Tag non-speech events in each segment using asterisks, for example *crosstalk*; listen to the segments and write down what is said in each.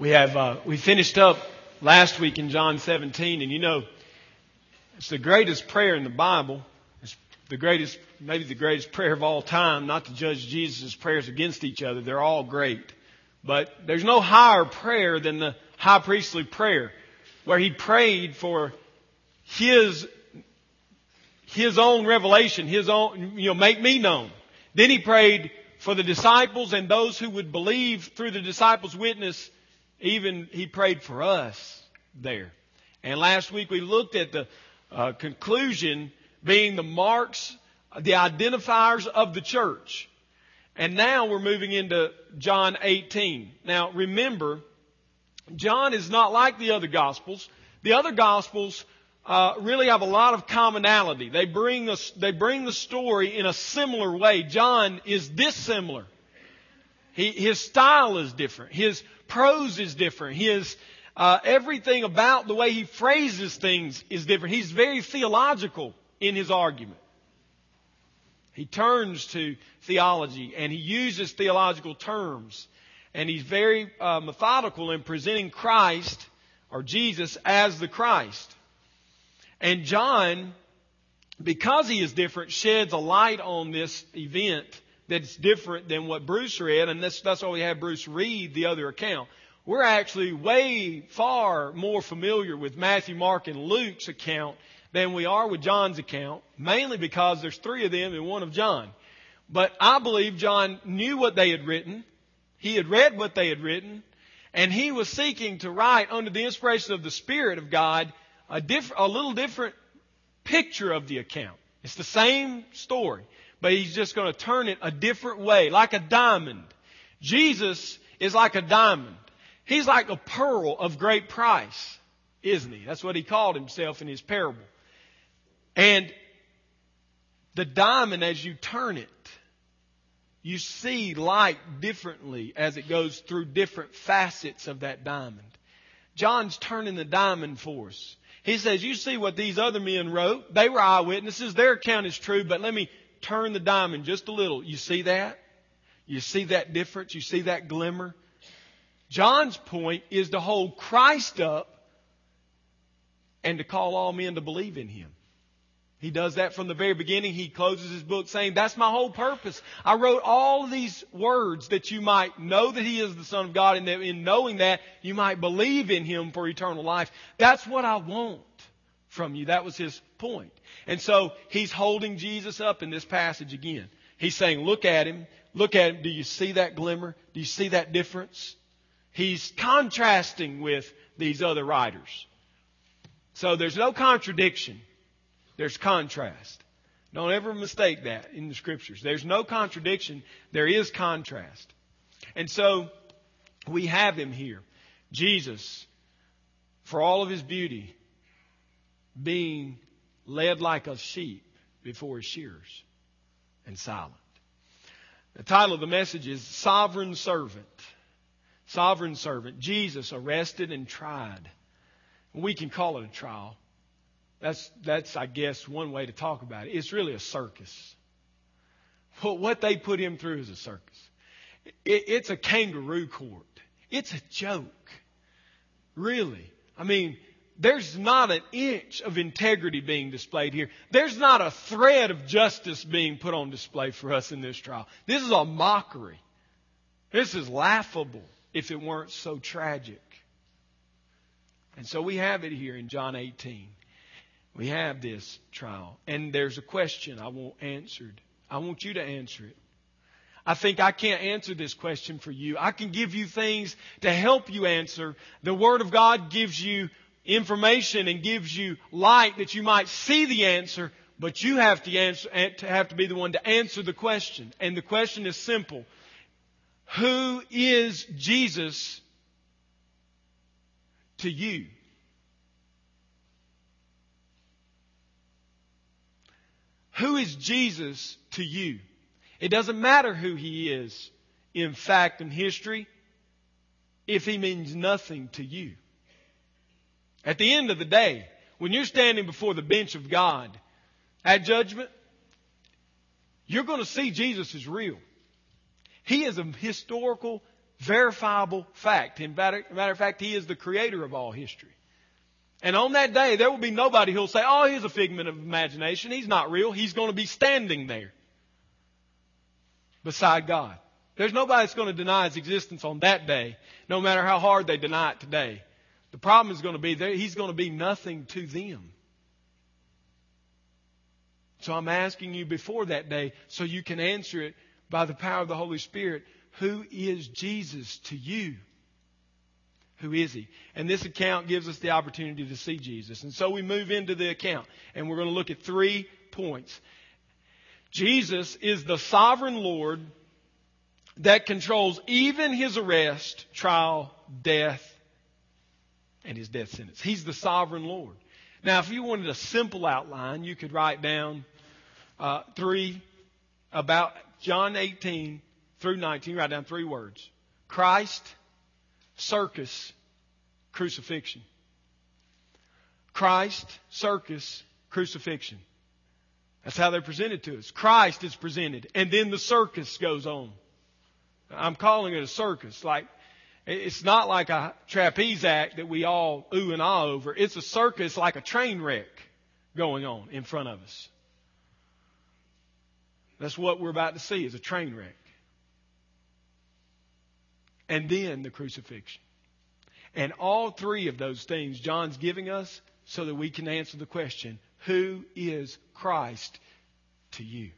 We have uh, we finished up last week in John 17, and you know it's the greatest prayer in the Bible. It's the greatest, maybe the greatest prayer of all time. Not to judge Jesus' prayers against each other; they're all great. But there's no higher prayer than the high priestly prayer, where he prayed for his his own revelation, his own, you know, make me known. Then he prayed for the disciples and those who would believe through the disciples' witness even he prayed for us there. And last week we looked at the uh, conclusion being the marks, the identifiers of the church. And now we're moving into John 18. Now remember, John is not like the other gospels. The other gospels uh, really have a lot of commonality. They bring us, they bring the story in a similar way. John is dissimilar. He, his style is different. His prose is different. His uh, everything about the way he phrases things is different. He's very theological in his argument. He turns to theology and he uses theological terms. And he's very uh, methodical in presenting Christ or Jesus as the Christ. And John, because he is different, sheds a light on this event that's different than what Bruce read, and that's, that's why we have Bruce read the other account. We're actually way far more familiar with Matthew, Mark, and Luke's account than we are with John's account, mainly because there's three of them and one of John. But I believe John knew what they had written. He had read what they had written. And he was seeking to write under the inspiration of the Spirit of God a, diff- a little different picture of the account. It's the same story but he's just going to turn it a different way, like a diamond. Jesus is like a diamond. He's like a pearl of great price, isn't he? That's what he called himself in his parable. And the diamond, as you turn it, you see light differently as it goes through different facets of that diamond. John's turning the diamond for us. He says, you see what these other men wrote. They were eyewitnesses. Their account is true, but let me turn the diamond just a little. You see that? You see that difference? You see that glimmer? John's point is to hold Christ up and to call all men to believe in him. He does that from the very beginning. He closes his book saying, That's my whole purpose. I wrote all these words that you might know that He is the Son of God, and that in knowing that, you might believe in Him for eternal life. That's what I want from you. That was his point. And so he's holding Jesus up in this passage again. He's saying, look at him. Look at him. Do you see that glimmer? Do you see that difference? He's contrasting with these other writers. So there's no contradiction. There's contrast. Don't ever mistake that in the scriptures. There's no contradiction. There is contrast. And so we have him here. Jesus, for all of his beauty, being led like a sheep before his shears and silent. The title of the message is Sovereign Servant. Sovereign Servant. Jesus arrested and tried. We can call it a trial. That's, that's, I guess, one way to talk about it. It's really a circus. But what they put him through is a circus. It, it's a kangaroo court. It's a joke. Really. I mean, there's not an inch of integrity being displayed here. There's not a thread of justice being put on display for us in this trial. This is a mockery. This is laughable if it weren't so tragic. And so we have it here in John 18. We have this trial. And there's a question I want answered. I want you to answer it. I think I can't answer this question for you. I can give you things to help you answer. The Word of God gives you information and gives you light that you might see the answer, but you have to answer, have to be the one to answer the question. And the question is simple. Who is Jesus to you? Who is Jesus to you? It doesn't matter who he is in fact and history if he means nothing to you. At the end of the day, when you're standing before the bench of God at judgment, you're going to see Jesus is real. He is a historical verifiable fact. In matter, matter of fact, He is the creator of all history. And on that day, there will be nobody who'll say, oh, he's a figment of imagination. He's not real. He's going to be standing there beside God. There's nobody that's going to deny his existence on that day, no matter how hard they deny it today. The problem is going to be that he's going to be nothing to them. So I'm asking you before that day so you can answer it by the power of the Holy Spirit. Who is Jesus to you? Who is he? And this account gives us the opportunity to see Jesus. And so we move into the account and we're going to look at three points. Jesus is the sovereign Lord that controls even his arrest, trial, death, and his death sentence. He's the sovereign Lord. Now, if you wanted a simple outline, you could write down uh, three about John 18 through 19. Write down three words: Christ, circus, crucifixion. Christ, circus, crucifixion. That's how they're presented to us. Christ is presented, and then the circus goes on. I'm calling it a circus. Like, it's not like a trapeze act that we all ooh and ah over. It's a circus like a train wreck going on in front of us. That's what we're about to see is a train wreck. And then the crucifixion. And all three of those things John's giving us so that we can answer the question, who is Christ to you?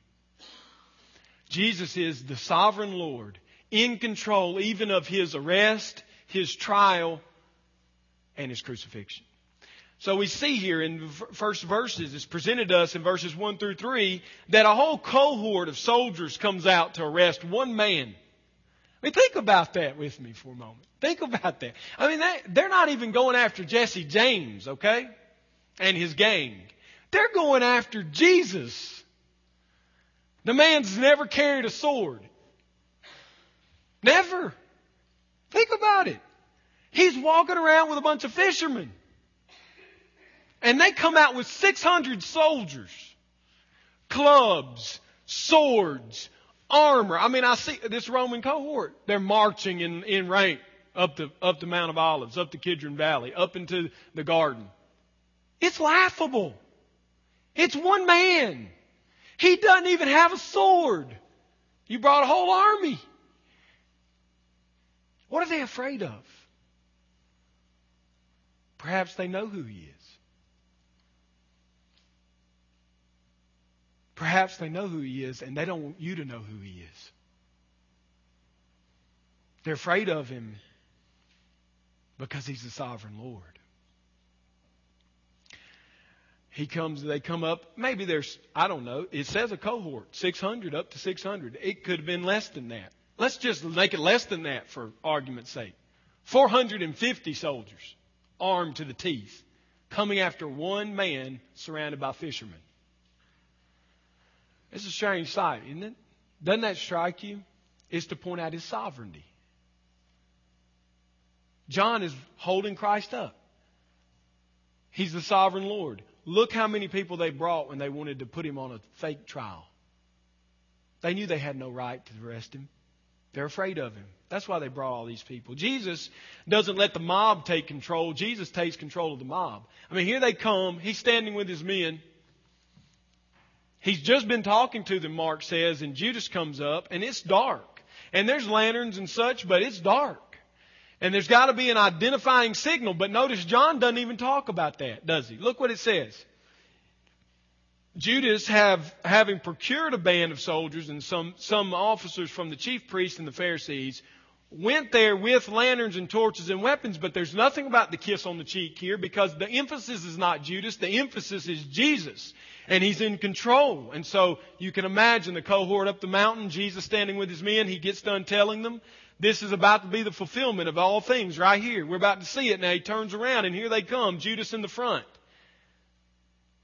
Jesus is the sovereign Lord in control even of his arrest, his trial, and his crucifixion. So we see here in the first verses, it's presented to us in verses 1 through 3, that a whole cohort of soldiers comes out to arrest one man. I mean, think about that with me for a moment. Think about that. I mean, they, they're not even going after Jesse James, okay? And his gang. They're going after Jesus. The man's never carried a sword. Never. Think about it. He's walking around with a bunch of fishermen. And they come out with 600 soldiers, clubs, swords, armor. I mean, I see this Roman cohort. They're marching in, in rank up the, up the Mount of Olives, up the Kidron Valley, up into the garden. It's laughable. It's one man. He doesn't even have a sword. You brought a whole army. What are they afraid of? Perhaps they know who he is. Perhaps they know who he is and they don't want you to know who he is. They're afraid of him because he's the sovereign Lord. He comes, they come up, maybe there's, I don't know, it says a cohort, 600 up to 600. It could have been less than that. Let's just make it less than that for argument's sake. 450 soldiers, armed to the teeth, coming after one man surrounded by fishermen. It's a strange sight, isn't it? Doesn't that strike you? It's to point out his sovereignty. John is holding Christ up. He's the sovereign Lord. Look how many people they brought when they wanted to put him on a fake trial. They knew they had no right to arrest him. They're afraid of him. That's why they brought all these people. Jesus doesn't let the mob take control. Jesus takes control of the mob. I mean, here they come. He's standing with his men. He's just been talking to them, Mark says, and Judas comes up, and it's dark. And there's lanterns and such, but it's dark. And there's got to be an identifying signal, but notice John doesn't even talk about that, does he? Look what it says. Judas have, having procured a band of soldiers and some, some officers from the chief priests and the Pharisees, went there with lanterns and torches and weapons, but there's nothing about the kiss on the cheek here because the emphasis is not Judas, the emphasis is Jesus. And he's in control. And so you can imagine the cohort up the mountain, Jesus standing with his men, he gets done telling them, this is about to be the fulfillment of all things right here. We're about to see it now. He turns around and here they come, Judas in the front.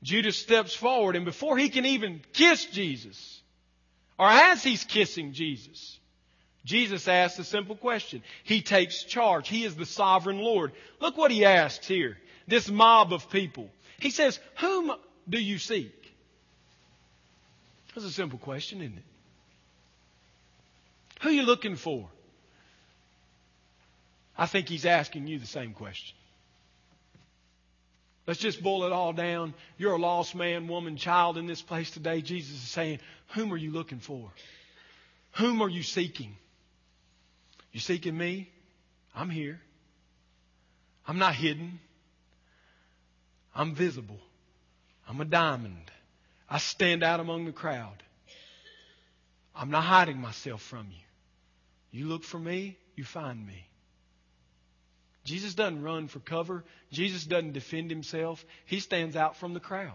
Judas steps forward, and before he can even kiss Jesus, or as he's kissing Jesus, Jesus asks a simple question. He takes charge. He is the sovereign Lord. Look what he asks here. This mob of people. He says, Whom do you seek? That's a simple question, isn't it? Who are you looking for? I think he's asking you the same question. Let's just boil it all down. You're a lost man, woman, child in this place today. Jesus is saying, Whom are you looking for? Whom are you seeking? You seeking me? I'm here. I'm not hidden. I'm visible. I'm a diamond. I stand out among the crowd. I'm not hiding myself from you. You look for me, you find me. Jesus doesn't run for cover. Jesus doesn't defend himself. He stands out from the crowd.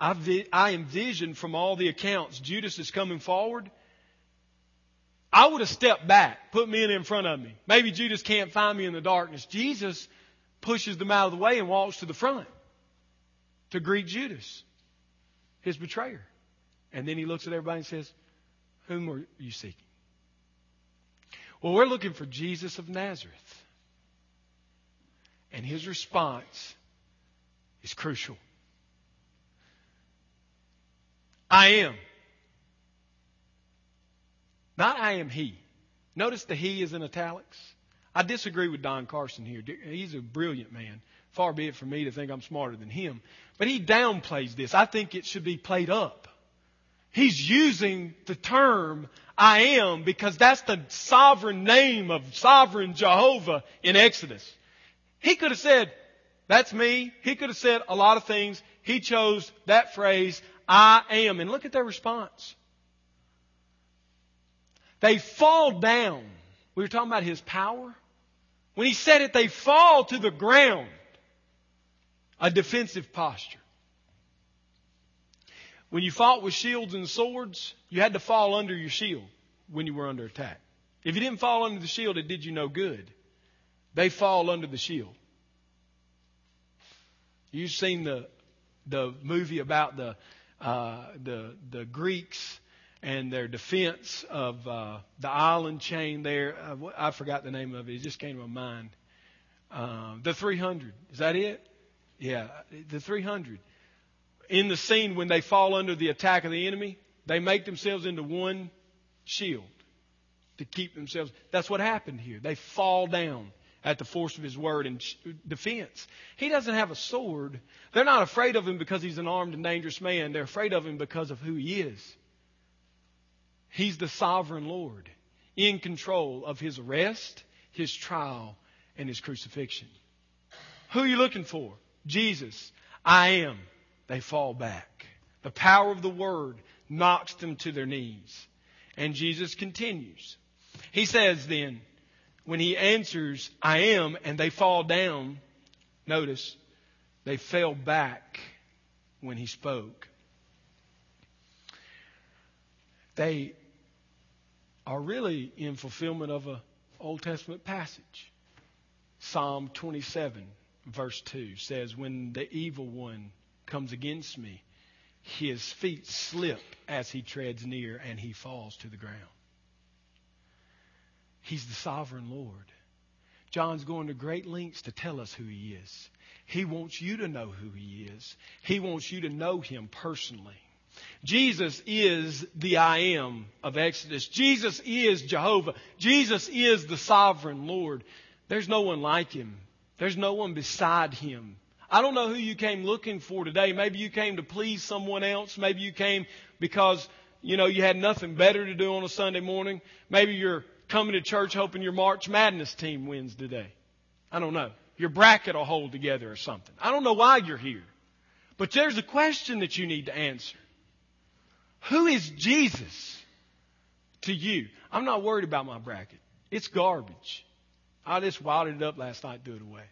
I, vi- I envision from all the accounts Judas is coming forward. I would have stepped back, put men in front of me. Maybe Judas can't find me in the darkness. Jesus pushes them out of the way and walks to the front to greet Judas, his betrayer. And then he looks at everybody and says, Whom are you seeking? Well, we're looking for Jesus of Nazareth. And his response is crucial. I am. Not I am he. Notice the he is in italics. I disagree with Don Carson here. He's a brilliant man. Far be it from me to think I'm smarter than him. But he downplays this. I think it should be played up. He's using the term I am because that's the sovereign name of sovereign Jehovah in Exodus. He could have said, that's me. He could have said a lot of things. He chose that phrase, I am. And look at their response. They fall down. We were talking about his power. When he said it, they fall to the ground. A defensive posture. When you fought with shields and swords, you had to fall under your shield when you were under attack. If you didn't fall under the shield, it did you no good. They fall under the shield. You've seen the the movie about the uh, the the Greeks and their defense of uh, the island chain there. Uh, I forgot the name of it. It just came to my mind. Uh, the 300. Is that it? Yeah, the 300. In the scene when they fall under the attack of the enemy, they make themselves into one shield to keep themselves. That's what happened here. They fall down at the force of his word and defense. He doesn't have a sword. They're not afraid of him because he's an armed and dangerous man. They're afraid of him because of who he is. He's the sovereign Lord in control of his arrest, his trial, and his crucifixion. Who are you looking for? Jesus. I am. They fall back. The power of the word knocks them to their knees. And Jesus continues. He says then, when he answers, I am, and they fall down, notice, they fell back when he spoke. They are really in fulfillment of an Old Testament passage. Psalm 27, verse 2 says, When the evil one comes against me, his feet slip as he treads near and he falls to the ground. He's the sovereign Lord. John's going to great lengths to tell us who he is. He wants you to know who he is. He wants you to know him personally. Jesus is the I am of Exodus. Jesus is Jehovah. Jesus is the sovereign Lord. There's no one like him. There's no one beside him. I don't know who you came looking for today. Maybe you came to please someone else. Maybe you came because, you know, you had nothing better to do on a Sunday morning. Maybe you're coming to church hoping your March Madness team wins today. I don't know. Your bracket will hold together or something. I don't know why you're here. But there's a question that you need to answer. Who is Jesus to you? I'm not worried about my bracket. It's garbage. I just wadded it up last night, threw it away.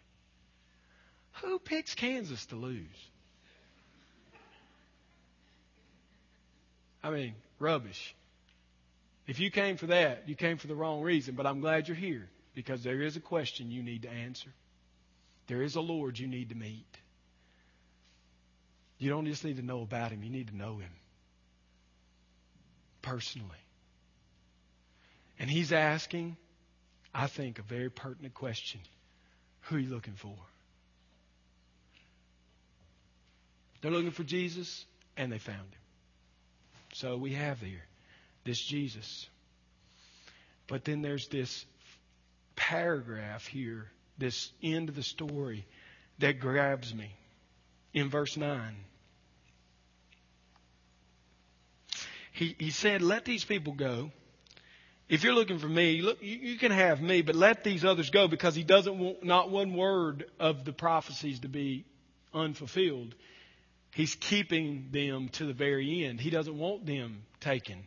Who picks Kansas to lose? I mean, rubbish. If you came for that, you came for the wrong reason, but I'm glad you're here because there is a question you need to answer. There is a Lord you need to meet. You don't just need to know about Him, you need to know Him personally. And He's asking, I think, a very pertinent question Who are you looking for? They're looking for Jesus, and they found Him. So we have there this Jesus. But then there's this paragraph here, this end of the story, that grabs me in verse 9. He, he said, Let these people go. If you're looking for me, look, you, you can have me, but let these others go because he doesn't want not one word of the prophecies to be unfulfilled. He's keeping them to the very end. He doesn't want them taken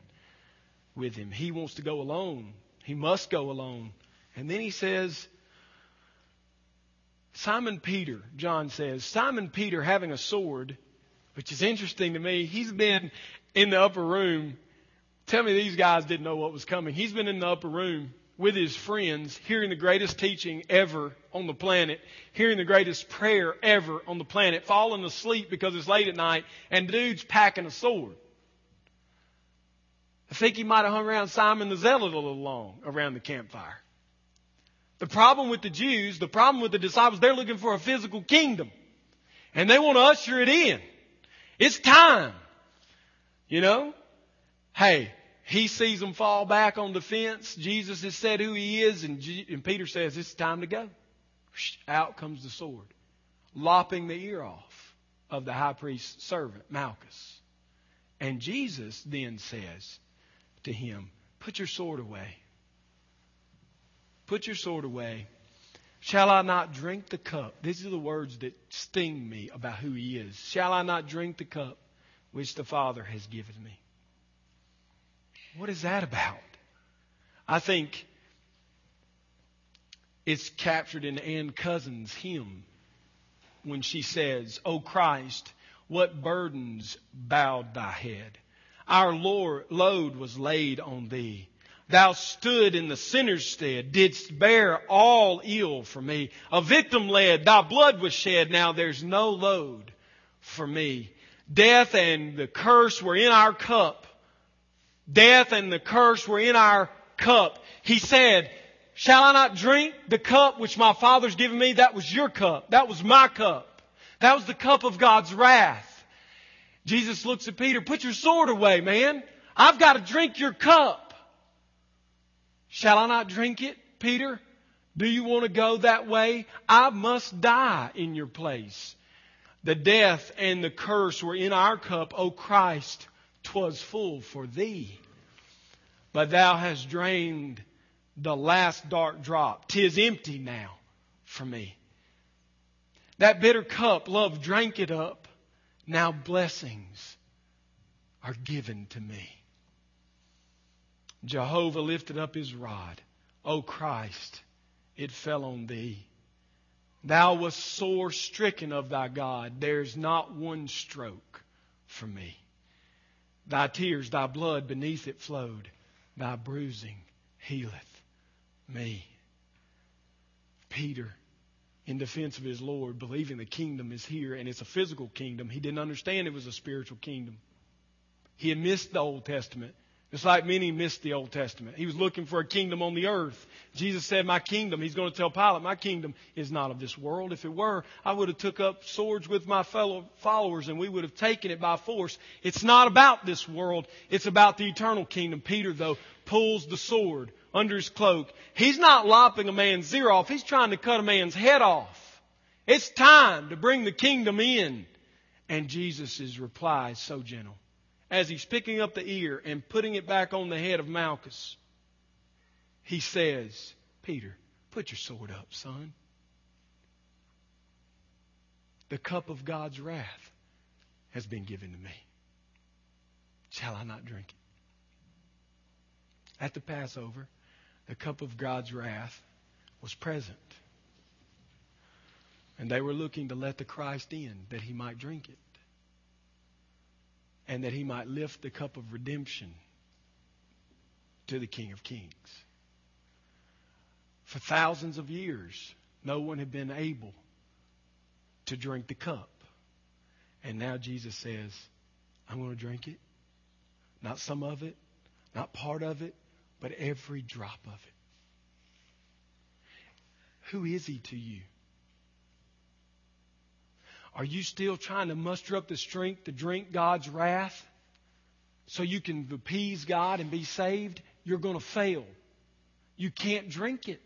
with him. He wants to go alone. He must go alone. And then he says, Simon Peter, John says, Simon Peter having a sword, which is interesting to me. He's been in the upper room. Tell me these guys didn't know what was coming. He's been in the upper room with his friends, hearing the greatest teaching ever on the planet, hearing the greatest prayer ever on the planet, falling asleep because it's late at night, and dude's packing a sword. I think he might have hung around Simon the Zealot a little long around the campfire. The problem with the Jews, the problem with the disciples, they're looking for a physical kingdom. And they want to usher it in. It's time. You know? Hey, he sees them fall back on the fence. Jesus has said who he is, and, G- and Peter says, It's time to go. Out comes the sword, lopping the ear off of the high priest's servant, Malchus. And Jesus then says to him, Put your sword away. Put your sword away. Shall I not drink the cup? These are the words that sting me about who he is. Shall I not drink the cup which the Father has given me? What is that about? I think it's captured in Anne Cousins' hymn when she says, O Christ, what burdens bowed thy head. Our Lord, load was laid on thee. Thou stood in the sinner's stead, didst bear all ill for me. A victim led, thy blood was shed, now there's no load for me. Death and the curse were in our cup. Death and the curse were in our cup. He said, Shall I not drink the cup which my Father's given me? That was your cup. That was my cup. That was the cup of God's wrath. Jesus looks at Peter, put your sword away, man. I've got to drink your cup. Shall I not drink it, Peter? Do you want to go that way? I must die in your place. The death and the curse were in our cup, O Christ. 'twas full for thee. But thou hast drained the last dark drop. Tis empty now for me. That bitter cup, love drank it up. Now blessings are given to me. Jehovah lifted up his rod. O Christ, it fell on thee. Thou wast sore stricken of thy God. There's not one stroke for me. Thy tears, thy blood beneath it flowed. Thy bruising healeth me. Peter, in defense of his Lord, believing the kingdom is here and it's a physical kingdom, he didn't understand it was a spiritual kingdom. He had missed the Old Testament. It's like many missed the Old Testament. He was looking for a kingdom on the earth. Jesus said, My kingdom, he's going to tell Pilate, my kingdom is not of this world. If it were, I would have took up swords with my fellow followers and we would have taken it by force. It's not about this world. It's about the eternal kingdom. Peter, though, pulls the sword under his cloak. He's not lopping a man's ear off. He's trying to cut a man's head off. It's time to bring the kingdom in. And Jesus' reply is so gentle as he's picking up the ear and putting it back on the head of Malchus, he says, Peter, put your sword up, son. The cup of God's wrath has been given to me. Shall I not drink it? At the Passover, the cup of God's wrath was present. And they were looking to let the Christ in that he might drink it and that he might lift the cup of redemption to the King of Kings. For thousands of years, no one had been able to drink the cup. And now Jesus says, I'm going to drink it. Not some of it, not part of it, but every drop of it. Who is he to you? Are you still trying to muster up the strength to drink God's wrath so you can appease God and be saved? You're going to fail. You can't drink it.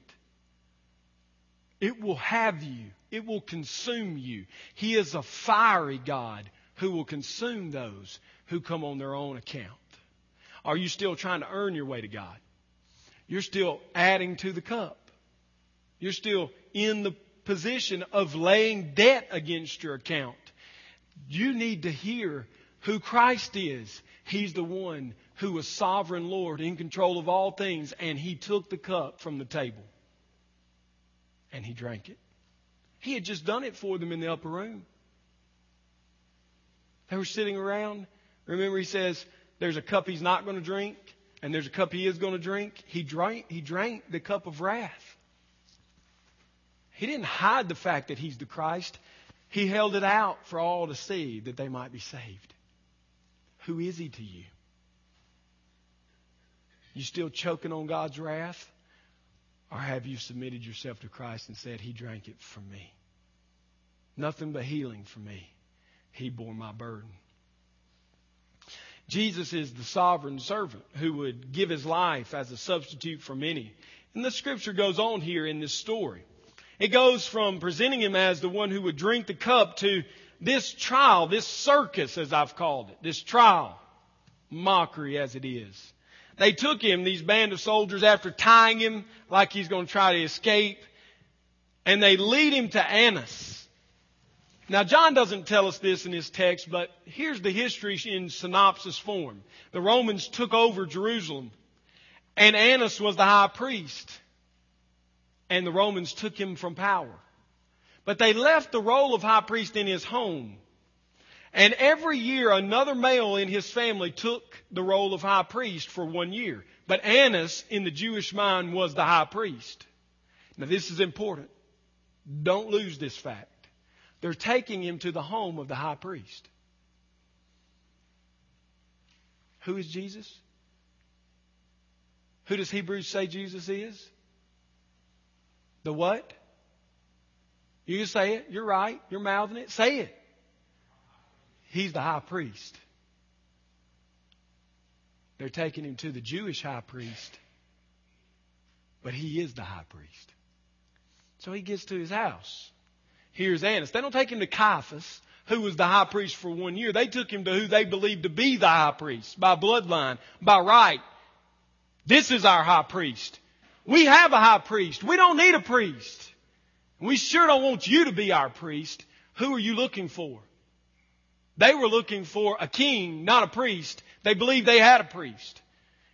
It will have you. It will consume you. He is a fiery God who will consume those who come on their own account. Are you still trying to earn your way to God? You're still adding to the cup. You're still in the position of laying debt against your account. You need to hear who Christ is. He's the one who was sovereign Lord in control of all things, and He took the cup from the table and He drank it. He had just done it for them in the upper room. They were sitting around. Remember, He says, There's a cup He's not going to drink, and there's a cup He is going to drink. He drank, he drank the cup of wrath. He didn't hide the fact that He's the Christ. He held it out for all to see that they might be saved. Who is He to you? You still choking on God's wrath? Or have you submitted yourself to Christ and said, He drank it for me? Nothing but healing for me. He bore my burden. Jesus is the sovereign servant who would give his life as a substitute for many. And the scripture goes on here in this story. It goes from presenting him as the one who would drink the cup to this trial, this circus, as I've called it, this trial, mockery as it is. They took him, these band of soldiers, after tying him like he's going to try to escape, and they lead him to Annas. Now, John doesn't tell us this in his text, but here's the history in synopsis form. The Romans took over Jerusalem, and Annas was the high priest and the Romans took him from power. But they left the role of high priest in his home. And every year another male in his family took the role of high priest for one year. But Annas in the Jewish mind was the high priest. Now this is important. Don't lose this fact. They're taking him to the home of the high priest. Who is Jesus? Who does Hebrews say Jesus is? The what? You say it. You're right. You're mouthing it. Say it. He's the high priest. They're taking him to the Jewish high priest, but he is the high priest. So he gets to his house. Here's Annas. They don't take him to Caiaphas, who was the high priest for one year. They took him to who they believed to be the high priest by bloodline, by right. This is our high priest. We have a high priest. We don't need a priest. We sure don't want you to be our priest. Who are you looking for? They were looking for a king, not a priest. They believed they had a priest.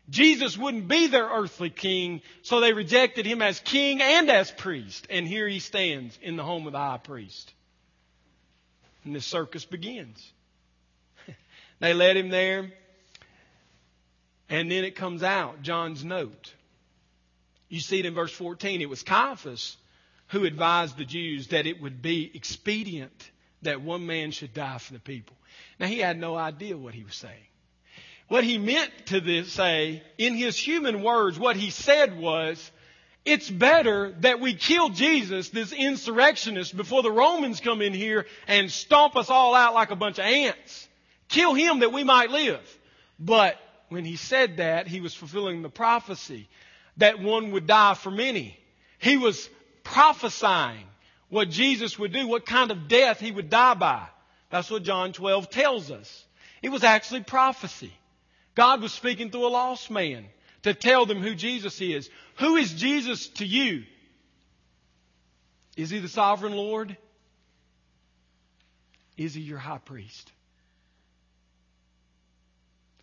Jesus wouldn't be their earthly king, so they rejected him as king and as priest. And here he stands in the home of the high priest. And the circus begins. *laughs* they led him there, and then it comes out, John's note. You see it in verse 14. It was Caiaphas who advised the Jews that it would be expedient that one man should die for the people. Now, he had no idea what he was saying. What he meant to this, say, in his human words, what he said was, it's better that we kill Jesus, this insurrectionist, before the Romans come in here and stomp us all out like a bunch of ants. Kill him that we might live. But when he said that, he was fulfilling the prophecy that one would die for many. He was prophesying what Jesus would do, what kind of death he would die by. That's what John 12 tells us. It was actually prophecy. God was speaking through a lost man to tell them who Jesus is. Who is Jesus to you? Is he the sovereign Lord? Is he your high priest?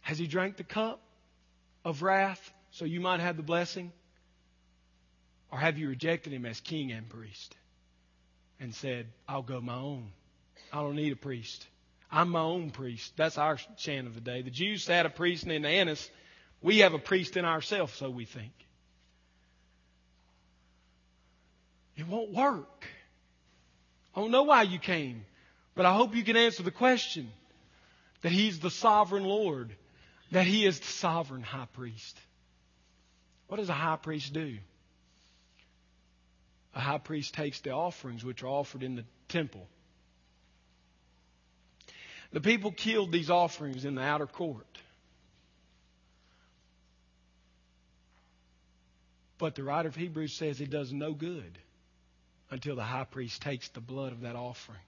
Has he drank the cup of wrath so you might have the blessing? Or have you rejected him as king and priest and said, I'll go my own? I don't need a priest. I'm my own priest. That's our chant of the day. The Jews had a priest named Annas. We have a priest in ourselves, so we think. It won't work. I don't know why you came, but I hope you can answer the question that He's the sovereign Lord, that He is the sovereign high priest. What does a high priest do? A high priest takes the offerings which are offered in the temple. The people killed these offerings in the outer court. But the writer of Hebrews says it does no good until the high priest takes the blood of that offering,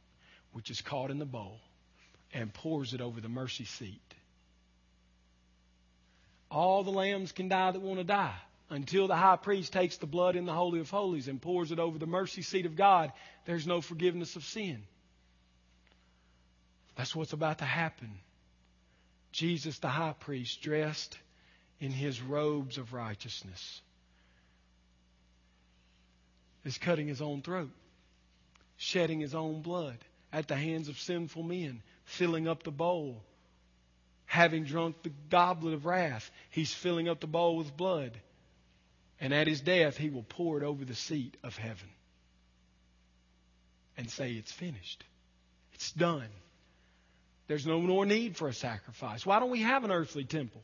which is caught in the bowl, and pours it over the mercy seat. All the lambs can die that want to die until the high priest takes the blood in the Holy of Holies and pours it over the mercy seat of God. There's no forgiveness of sin. That's what's about to happen. Jesus, the high priest, dressed in his robes of righteousness, is cutting his own throat, shedding his own blood at the hands of sinful men, filling up the bowl. Having drunk the goblet of wrath, he's filling up the bowl with blood. And at his death, he will pour it over the seat of heaven and say, It's finished. It's done. There's no more need for a sacrifice. Why don't we have an earthly temple?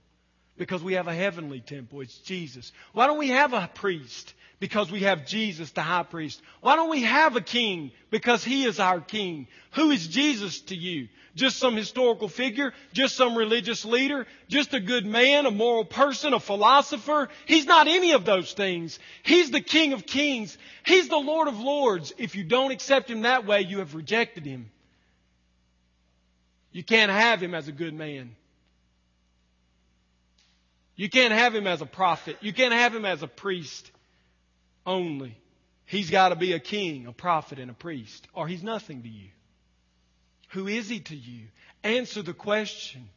Because we have a heavenly temple. It's Jesus. Why don't we have a priest? Because we have Jesus, the high priest. Why don't we have a king? Because he is our king. Who is Jesus to you? Just some historical figure? Just some religious leader? Just a good man, a moral person, a philosopher? He's not any of those things. He's the king of kings. He's the Lord of lords. If you don't accept him that way, you have rejected him. You can't have him as a good man. You can't have him as a prophet. You can't have him as a priest only. He's got to be a king, a prophet, and a priest, or he's nothing to you. Who is he to you? Answer the question.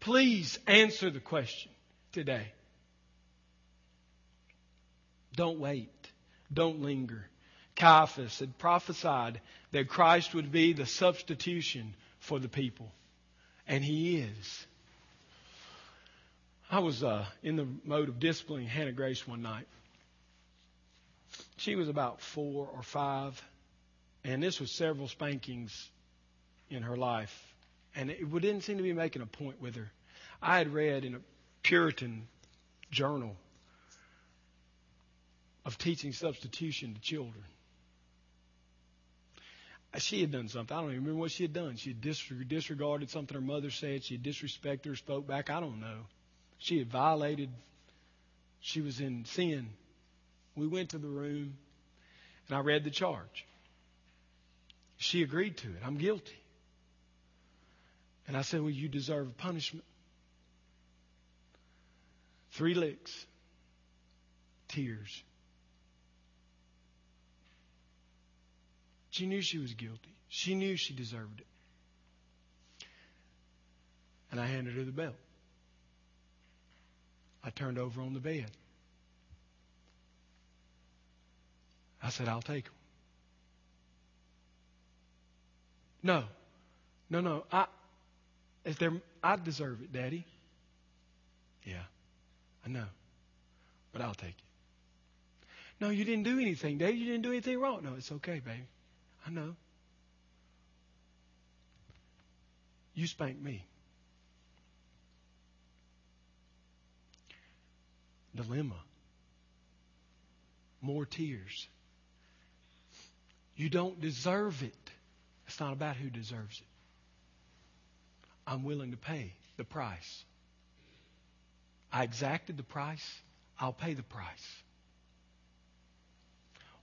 Please answer the question today. Don't wait. Don't linger. Caiaphas had prophesied that Christ would be the substitution for the people. And he is. I was uh, in the mode of disciplining Hannah Grace one night. She was about four or five, and this was several spankings in her life. And it didn't seem to be making a point with her. I had read in a Puritan journal of teaching substitution to children. She had done something. I don't even remember what she had done. She had disregarded something her mother said. She had disrespected her, spoke back. I don't know. She had violated, she was in sin. We went to the room and I read the charge. She agreed to it. I'm guilty. And I said, Well, you deserve punishment. Three licks, tears. She knew she was guilty. She knew she deserved it. And I handed her the belt. I turned over on the bed. I said, I'll take them. No. No, no. I is there I deserve it, Daddy. Yeah. I know. But I'll take it. No, you didn't do anything, Daddy. You didn't do anything wrong. No, it's okay, baby. I know. You spank me. dilemma. More tears. You don't deserve it. It's not about who deserves it. I'm willing to pay the price. I exacted the price. I'll pay the price.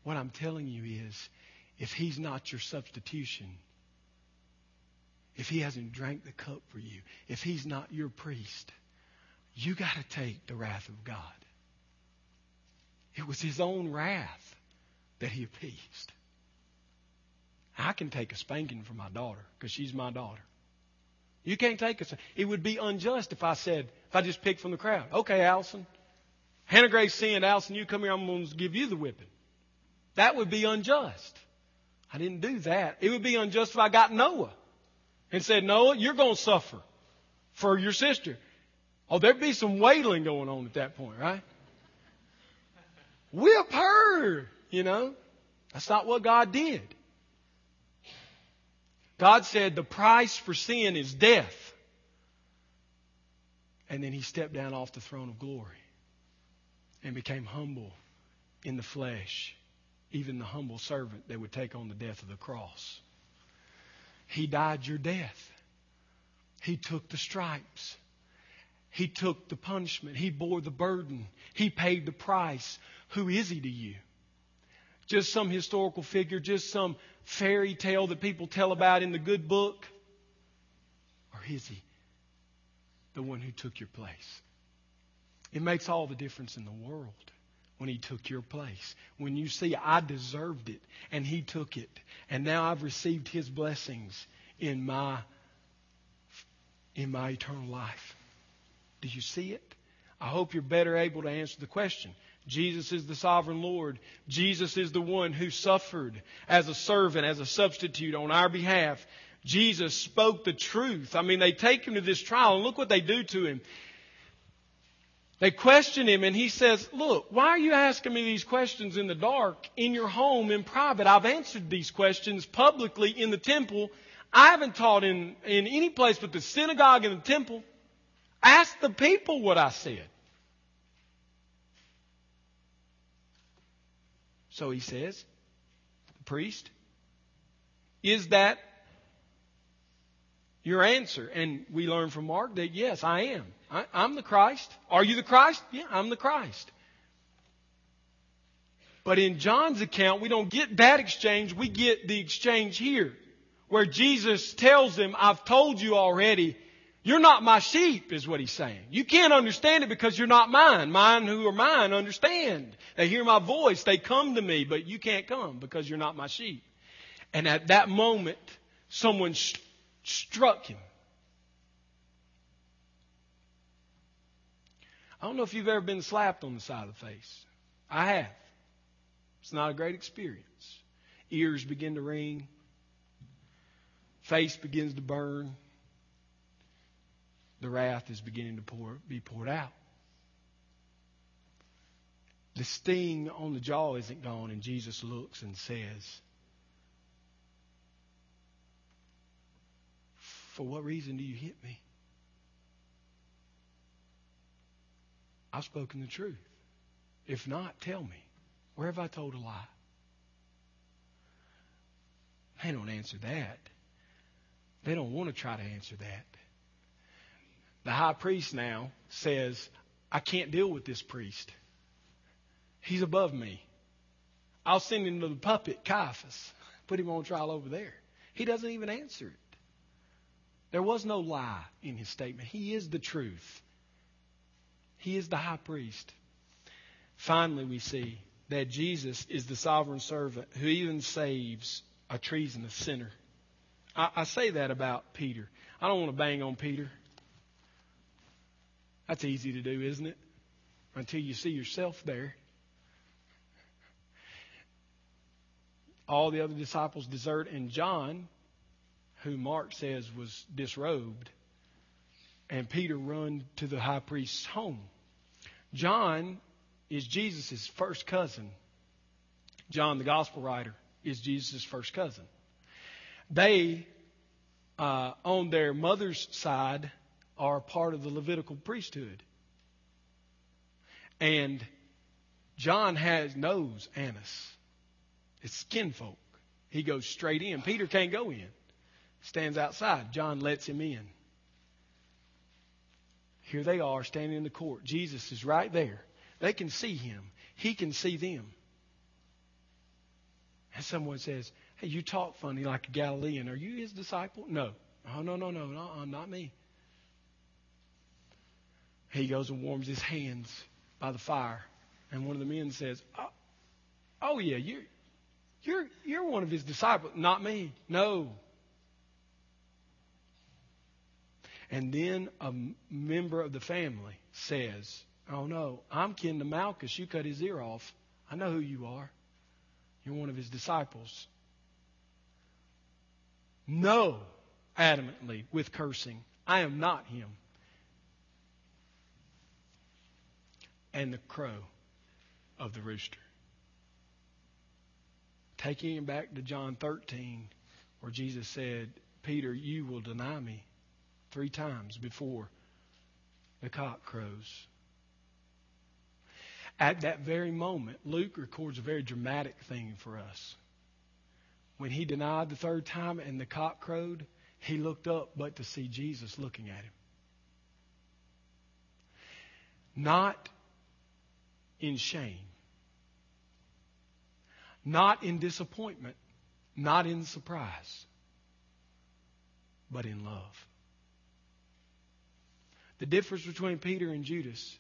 What I'm telling you is if he's not your substitution, if he hasn't drank the cup for you, if he's not your priest, you got to take the wrath of God. It was his own wrath that he appeased. I can take a spanking from my daughter because she's my daughter. You can't take a. It would be unjust if I said, if I just picked from the crowd, okay, Allison, Hannah Grace sinned, Allison, you come here, I'm going to give you the whipping. That would be unjust. I didn't do that. It would be unjust if I got Noah and said, Noah, you're going to suffer for your sister. Oh, there'd be some wailing going on at that point, right? Whip her, you know. That's not what God did. God said the price for sin is death. And then he stepped down off the throne of glory and became humble in the flesh, even the humble servant that would take on the death of the cross. He died your death. He took the stripes. He took the punishment. He bore the burden. He paid the price who is he to you? just some historical figure, just some fairy tale that people tell about in the good book? Or is he the one who took your place? It makes all the difference in the world when he took your place. When you see, I deserved it, and he took it, and now I've received his blessings in my in my eternal life. Do you see it? I hope you're better able to answer the question. Jesus is the sovereign Lord. Jesus is the one who suffered as a servant, as a substitute on our behalf. Jesus spoke the truth. I mean, they take him to this trial and look what they do to him. They question him and he says, look, why are you asking me these questions in the dark, in your home, in private? I've answered these questions publicly in the temple. I haven't taught in, in any place but the synagogue and the temple. Ask the people what I said. So he says, the priest, is that your answer? And we learn from Mark that yes, I am. I, am the Christ. Are you the Christ? Yeah, I'm the Christ. But in John's account, we don't get that exchange. We get the exchange here where Jesus tells them, I've told you already, you're not my sheep, is what he's saying. You can't understand it because you're not mine. Mine who are mine understand. They hear my voice. They come to me, but you can't come because you're not my sheep. And at that moment, someone struck him. I don't know if you've ever been slapped on the side of the face. I have. It's not a great experience. Ears begin to ring. Face begins to burn the wrath is beginning to pour, be poured out. The sting on the jaw isn't gone, and Jesus looks and says, For what reason do you hit me? I've spoken the truth. If not, tell me. Where have I told a lie? They don't answer that. They don't want to try to answer that. The high priest now says, I can't deal with this priest. He's above me. I'll send him to the puppet, Caiaphas. Put him on trial over there. He doesn't even answer it. There was no lie in his statement. He is the truth. He is the high priest. Finally, we see that Jesus is the sovereign servant who even saves a treasonous sinner. I, I say that about Peter. I don't want to bang on Peter. That's easy to do, isn't it? Until you see yourself there. All the other disciples desert, and John, who Mark says was disrobed, and Peter run to the high priest's home. John is Jesus' first cousin. John, the gospel writer, is Jesus' first cousin. They, uh, on their mother's side, are part of the Levitical priesthood. And John has knows Annas. It's kinfolk. He goes straight in. Peter can't go in. Stands outside. John lets him in. Here they are standing in the court. Jesus is right there. They can see him. He can see them. And someone says, Hey, you talk funny like a Galilean. Are you his disciple? No. Oh, no, no, no, no, uh, not me. He goes and warms his hands by the fire. And one of the men says, Oh, oh yeah, you're, you're, you're one of his disciples. Not me. No. And then a member of the family says, Oh no, I'm kin to Malchus. You cut his ear off. I know who you are. You're one of his disciples. No, adamantly, with cursing. I am not him. and the crow of the rooster. Taking him back to John 13, where Jesus said, Peter, you will deny me three times before the cock crows. At that very moment, Luke records a very dramatic thing for us. When he denied the third time and the cock crowed, he looked up but to see Jesus looking at him. Not in shame. Not in disappointment, not in surprise, but in love. The difference between Peter and Judas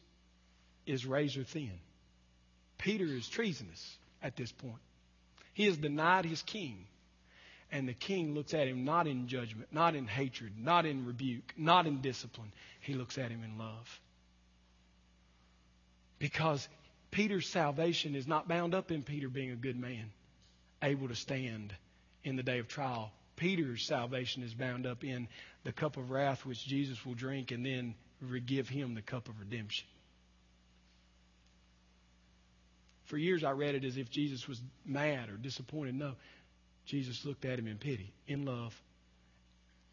is razor thin. Peter is treasonous at this point. He has denied his king. And the king looks at him not in judgment, not in hatred, not in rebuke, not in discipline. He looks at him in love. Because Peter's salvation is not bound up in Peter being a good man, able to stand in the day of trial. Peter's salvation is bound up in the cup of wrath which Jesus will drink and then give him the cup of redemption. For years I read it as if Jesus was mad or disappointed. No. Jesus looked at him in pity, in love,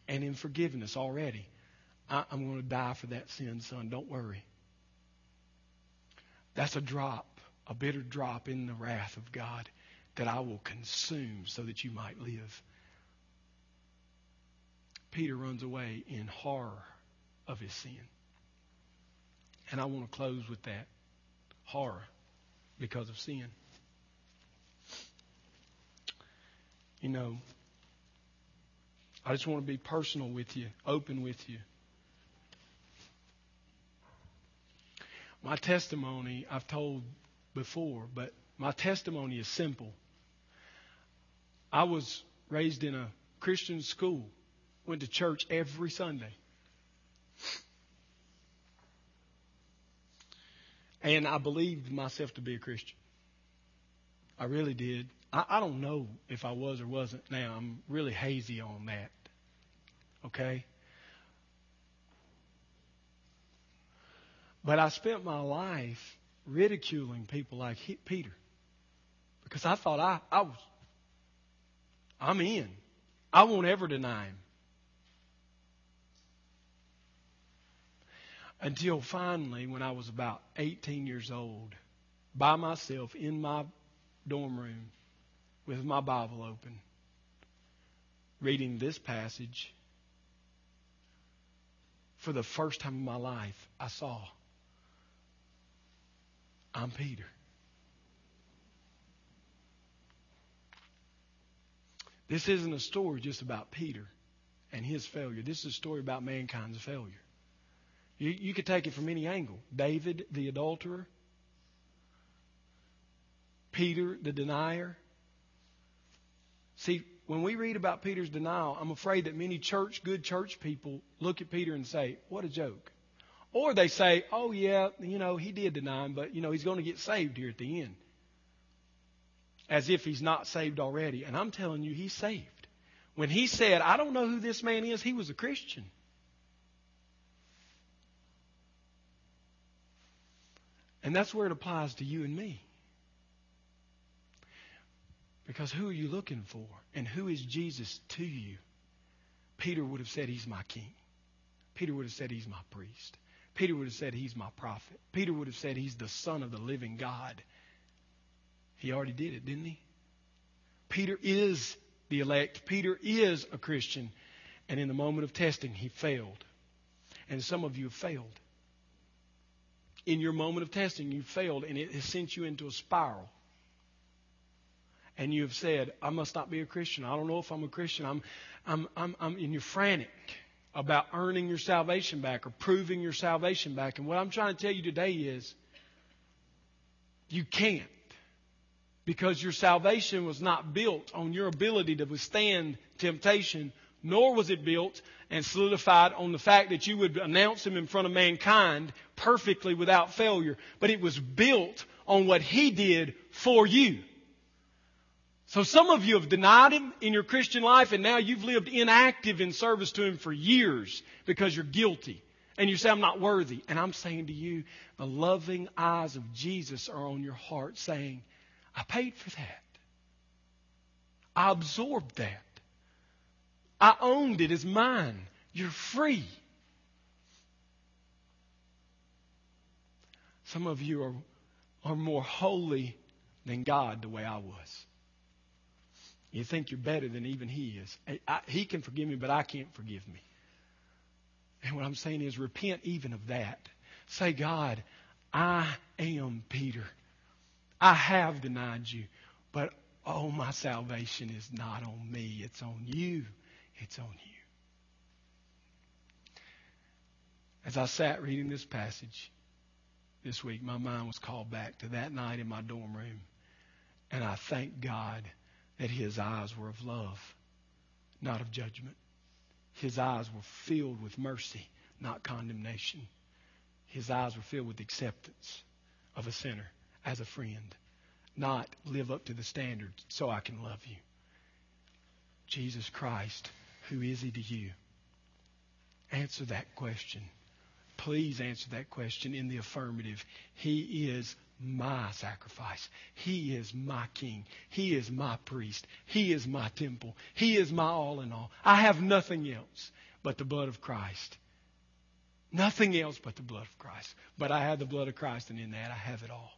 and in forgiveness already. I, am going to die for that sin, son. Don't worry. That's a drop, a bitter drop in the wrath of God that I will consume so that you might live. Peter runs away in horror of his sin. And I want to close with that horror because of sin. You know, I just want to be personal with you, open with you. My testimony, I've told before, but my testimony is simple. I was raised in a Christian school, went to church every Sunday. And I believed myself to be a Christian. I really did. I, I don't know if I was or wasn't now. I'm really hazy on that. Okay? But I spent my life ridiculing people like Peter because I thought I, I was, I'm in. I won't ever deny him. Until finally, when I was about 18 years old, by myself in my dorm room with my Bible open, reading this passage, for the first time in my life, I saw I'm Peter. This isn't a story just about Peter and his failure. This is a story about mankind's failure. You, you could take it from any angle. David, the adulterer, Peter, the denier. See, when we read about Peter's denial, I'm afraid that many church, good church people look at Peter and say, What a joke. Or they say, Oh, yeah, you know, he did deny him, but, you know, he's going to get saved here at the end. As if he's not saved already. And I'm telling you, he's saved. When he said, I don't know who this man is, he was a Christian. And that's where it applies to you and me. Because who are you looking for? And who is Jesus to you? Peter would have said, He's my king. Peter would have said, He's my priest. Peter would have said, He's my prophet. Peter would have said, He's the Son of the living God. He already did it, didn't he? Peter is the elect. Peter is a Christian. And in the moment of testing, he failed. And some of you have failed in your moment of testing, you failed and it has sent you into a spiral. And you have said, I must not be a Christian. I don't know if I'm a Christian. I'm, I'm, I'm, I'm, and you're frantic about earning your salvation back or proving your salvation back. And what I'm trying to tell you today is, you can't. Because your salvation was not built on your ability to withstand temptation, nor was it built and solidified on the fact that you would announce him in front of mankind perfectly without failure, but it was built on what he did for you. So some of you have denied him in your Christian life and now you've lived inactive in service to him for years because you're guilty. And you say, I'm not worthy. And I'm saying to you, the loving eyes of Jesus are on your heart saying, I paid for that. I absorbed that. I owned it as mine. You're free. Some of you are, are more holy than God the way I was. You think you're better than even He is. I, I, he can forgive me, but I can't forgive me. And what I'm saying is repent even of that. Say, God, I am Peter. I have denied you, but Oh, my salvation is not on me, it's on you. It's on you. As I sat reading this passage this week, my mind was called back to that night in my dorm room. And I thank God that his eyes were of love, not of judgment. His eyes were filled with mercy, not condemnation. His eyes were filled with acceptance of a sinner as a friend, not live up to the standard so I can love you. Jesus Christ, who is he to you? Answer that question. Please answer that question in the affirmative. He is my sacrifice. He is my king. He is my priest. He is my temple. He is my all in all. I have nothing else but the blood of Christ. Nothing else but the blood of Christ. But I have the blood of Christ, and in that I have it all.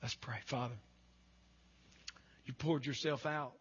Let's pray. Father, you poured yourself out.